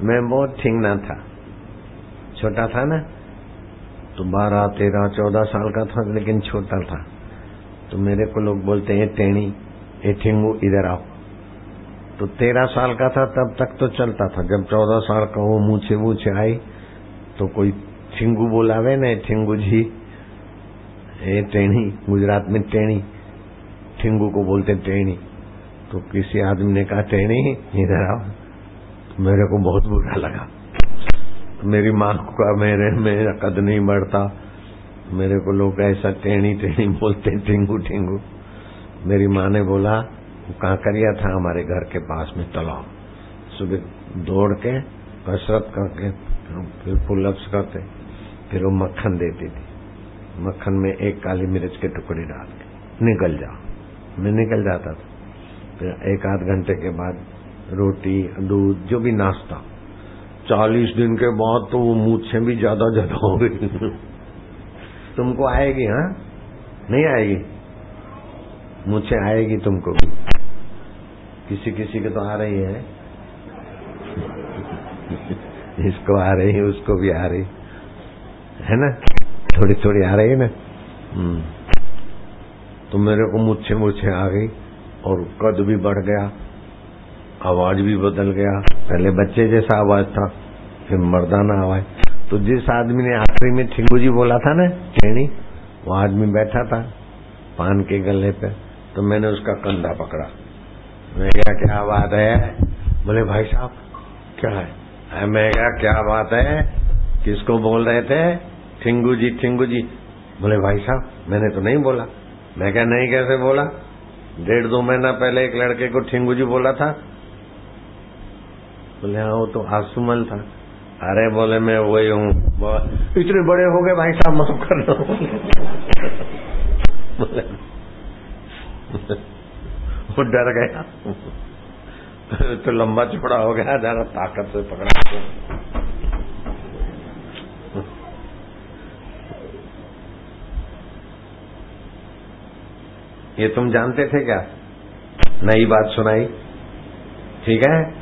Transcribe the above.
मैं बहुत ठिंगना था। छोटा था ना? तो बारह, तेरह, चौदह साल का था, लेकिन छोटा था। तो मेरे को लोग बोलते हैं, टेणी, ये ठिंगू इधर आओ। तो तेरह साल का था, तब तक तो चलता था। जब चौदह साल का वो मूछे मूछे आई तो कोई ठिंगू बोलावे ना ठिंगू जी, ये टेणी, गुजरात में टेणी। ठिंगू को बोलते, टेणी। तो किसी आदमी ने कहा, टेणी, इधर आओ। मेरे को बहुत बुरा लगा। मेरी माँ का मेरे, मेरा कद नहीं बढ़ता मेरे को लोग ऐसा टेणी टेणी बोलते ठिंगू ठिंगू मेरी माँ ने बोला कांकरिया था हमारे घर के पास में तालाब? सुबह दौड़ के, कसरत करके, फिर पुलअप्स करते फिर वो मक्खन देती थी। मक्खन में एक काली मिर्च के टुकड़े डाल के, निकल जाओ मैं निकल जाता था। फिर एक आध घंटे के बाद रोटी, दूध, जो भी नाश्ता। चालीस दिन के बाद तो वो मुझसे भी ज़्यादा ज़्यादा हो गई तुमको आएगी हाँ? नहीं आएगी? मुझसे आएगी तुमको भी। किसी किसी के तो आ रही है। इसको आ रही है, उसको भी आ रही। है ना? थोड़ी थोड़ी आ रही है ना? हम्म। तो मेरे को मुझसे मुझसे आ गई और कद भी बढ़ गया। आवाज़ भी बदल गया। पहले बच्चे जैसा आवाज़ था, फिर मर्दाना आवाज़। तो जिस आदमी ने आखिरी में ठिंगू जी बोला था ना ठेणी वो आदमी बैठा था पान के गले पे। तो मैंने उसका कंधा पकड़ा। मैं क्या क्या बात है? बोले, भाई साहब, क्या है? मैं क्या क्या बात है? किसको बोल रहे थे? ठिंगू जी ठिंगू जी बोले, भाई साहब, मैंने तो नहीं बोला। मैं क्या नहीं, कैसे बोला? डेढ़ दो महीना पहले एक लड़के को ठिंगू जी बोला था बोले हाँ वो तो आसुमल था। अरे बोले, मैं वही हूँ। इतने बड़े हो गए भाई साहब, माफ़ कर दो। वो डर गया। तो लंबा चौड़ा हो गया, जरा ताकत से पकड़ा। ये तुम जानते थे क्या? नई बात सुनाई। ठीक है?